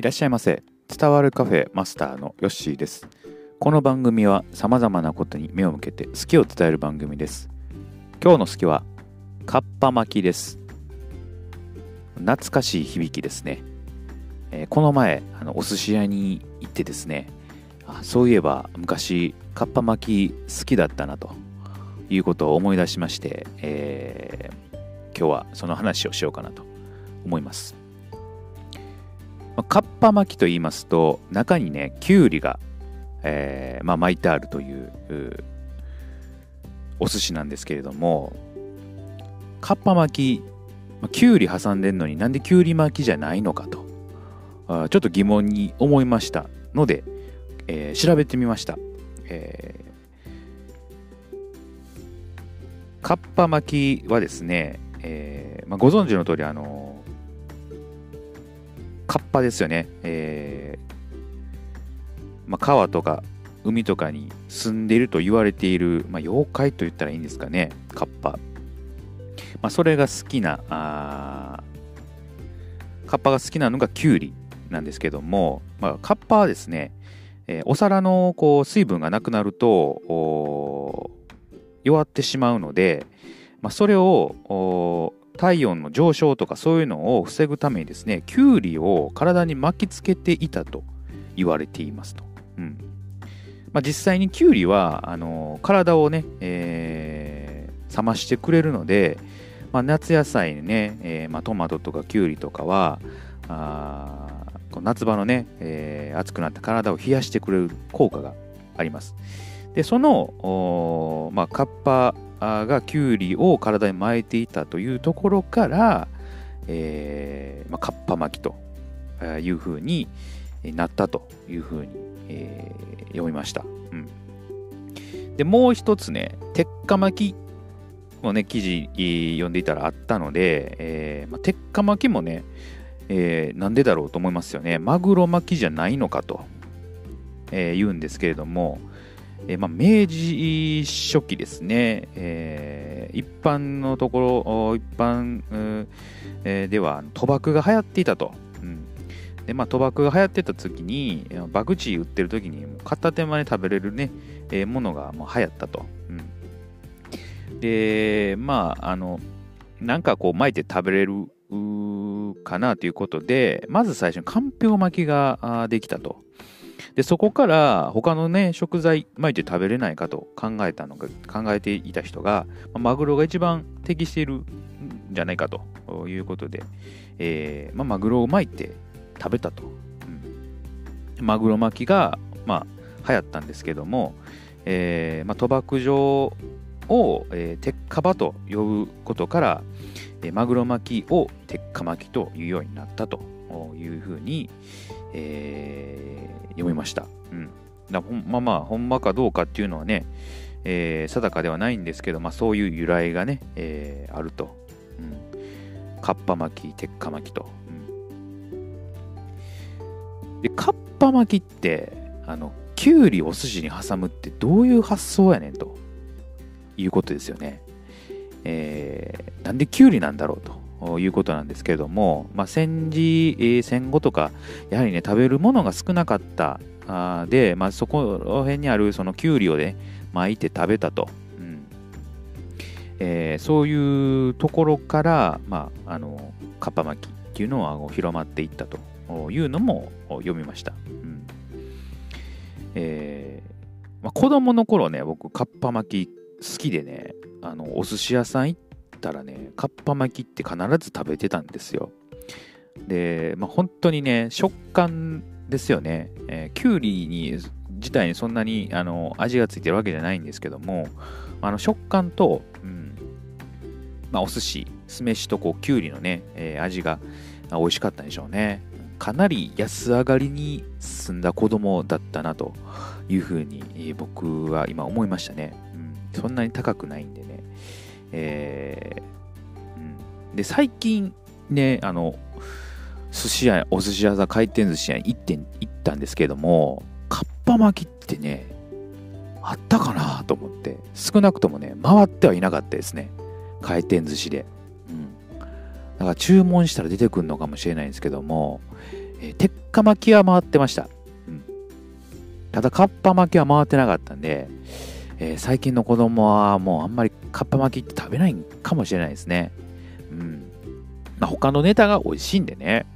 いらっしゃいませ。伝わるカフェマスターのヨッシーです。この番組は様々なことに目を向けて好きを伝える番組です。今日の好きはカッパ巻きです。懐かしい響きですね、えーこの前あのお寿司屋に行ってですねあそういえば昔カッパ巻き好きだったなということを思い出しまして、えー今日はその話をしようかなと思います。まあカッパ巻きと言いますと中にねきゅうりが、えーまあ、巻いてあるというお寿司なんですけれどもカッパ巻きまあきゅうり挟んでんのになんできゅうり巻きじゃないのかとあちょっと疑問に思いましたので、えー調べてみました、えーカッパ巻きはですね、えーまあ、ご存知の通りあのカッパですよね、えーまあ、川とか海とかに住んでいると言われている、まあ、妖怪と言ったらいいんですかね。カッパ、まあ、それが好きなあカッパが好きなのがキュウリなんですけども、まあ、カッパはですね、えーお皿のこう水分がなくなると弱ってしまうので、まあ、それを体温の上昇とかそういうのを防ぐためにですねキュウリを体に巻きつけていたと言われていますと、うん。まあ、実際にキュウリはあの体をね、えー冷ましてくれるので、まあ、夏野菜にね、えーまあ、トマトとかキュウリとかはあ夏場のね、えー暑くなった体を冷やしてくれる効果があります。でその、まあ、カッパがキュウリを体に巻いていたというところから、えーまあ、カッパ巻きというふうになったというふうに、えー読みました、うん、でもう一つね鉄火巻きもね記事読んでいたらあったので、えーまあ、鉄火巻きもね、えーなんでだろうと思いますよね。マグロ巻きじゃないのかと、えー言うんですけれども、えーまあ、明治初期ですね、えー一般のところ、一般、えーでは賭博が流行っていたと。でまあ、賭博が流行ってた時に、えー博打売ってる時に、片手間で食べれるね、えーものがもう流行ったと。うんで、まあ、あの、なんかこう巻いて食べれるかなということで、まず最初にかんぴょう巻きができたと。でそこから他のね食材巻いて食べれないかと考えたのが考えていた人がマグロが一番適しているんじゃないかということで、えーまあ、マグロを巻いて食べたと、うん。マグロ巻きがまあ流行ったんですけども、えーまあ、賭博場を、えー鉄火場と呼ぶことから、えーマグロ巻きを鉄火巻きというようになったというふうに、えー読みました。うん、だまあまあ、ほんまかどうかっていうのはね、えー定かではないんですけど、まあ、そういう由来がね、えーあると。うん、カッパ巻き、鉄火巻きと。うんで、カッパ巻きって、あの、きゅうりお寿司に挟むってどういう発想やねんということですよね。えーなんできゅうりなんだろうということなんですけれども、まあ、戦時、えー戦後とかやはりね食べるものが少なかったあで、まあ、そこら辺にあるそのきゅうりをね巻いて食べたと、うん。えーそういうところから、まあ、あのカッパ巻きっていうのは広まっていったと。いうのも読みました、うん。えーまあ、子供の頃ね僕カッパ巻き好きでねあのお寿司屋さん行ってたらねカッパ巻きって必ず食べてたんですよ。で、まあ、本当にね食感ですよね、えーきゅうりに自体にそんなにあの味がついてるわけじゃないんですけどもあの食感と、うんまあ、お寿司酢飯とこうきゅうりのね、えー味が美味しかったんでしょうね。かなり安上がりに済んだ子供だったなというふうに、僕は今思いましたね、うん、そんなに高くないんで。えー、で最近ねあの寿司屋お寿司屋さん回転寿司屋に行って行ったんですけどもかっぱ巻きってねあったかなと思って少なくともね回ってはいなかったですね回転寿司で、うん、だから注文したら出てくるのかもしれないんですけども、えー、鉄火巻きは回ってました。うん。ただ、カッパ巻きは回ってなかったんで、えー、最近の子供はもうあんまりカッパ巻きって食べないかもしれないですね。うん。まあ、他のネタが美味しいんでね。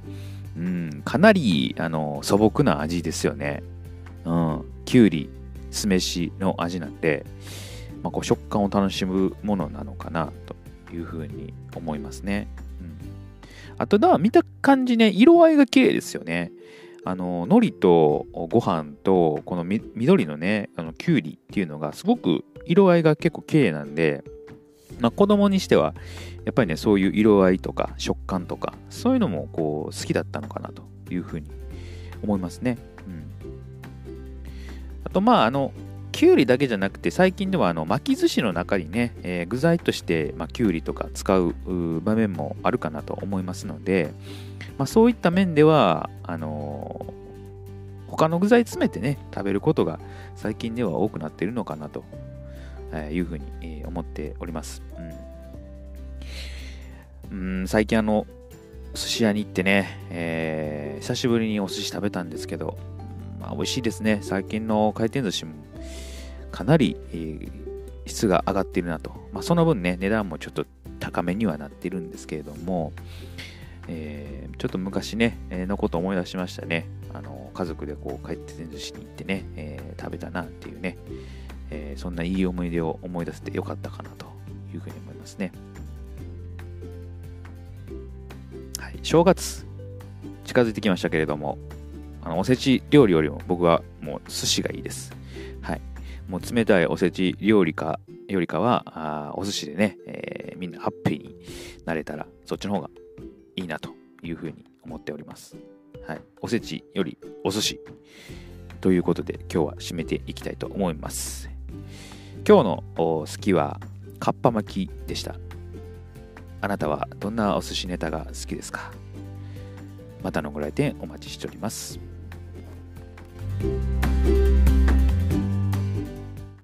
うん、かなり、あの、素朴な味ですよね。うん。きゅうり、酢飯の味なんで、まあ、こう食感を楽しむものなのかなというふうに思いますね。うん、あとだ、見た感じね、色合いが綺麗ですよね。あの、海苔とご飯と、この緑のね、あの、きゅうりっていうのがすごく色合いが結構綺麗なんで、まあ、子供にしては、やっぱりね、そういう色合いとか食感とか、そういうのもこう好きだったのかなというふうに思いますね。うん。あと、まあ、あの、きゅうりだけじゃなくて、最近ではあの巻き寿司の中にね、えー、具材として、まあ、きゅうりとか使う場面もあるかなと思いますので、まあ、そういった面では、あのー、他の具材詰めてね、食べることが最近では多くなっているのかなというふうに思っております。うん、うん最近あの、寿司屋に行ってね、えー、久しぶりにお寿司食べたんですけど、まあ、美味しいですね。最近の回転寿司もかなり、えー、質が上がっているなと。まあ、その分ね、値段もちょっと高めにはなっているんですけれども、えー、ちょっと昔ね、のこと思い出しましたね。あの家族でこう回転寿司に行ってね、えー、食べたなっていうね、えー、そんないい思い出を思い出せてよかったかなというふうに思いますね。はい、正月近づいてきましたけれども、あのおせち料理よりも僕はもう寿司がいいです。もう冷たいおせち料理か、よりかは、お寿司でね、えー、みんなハッピーになれたら、そっちの方がいいなというふうに思っております。はい。おせちよりお寿司ということで、今日は締めていきたいと思います。今日の好きはかっぱ巻きでした。あなたはどんなお寿司ネタが好きですか？またのご来店お待ちしております。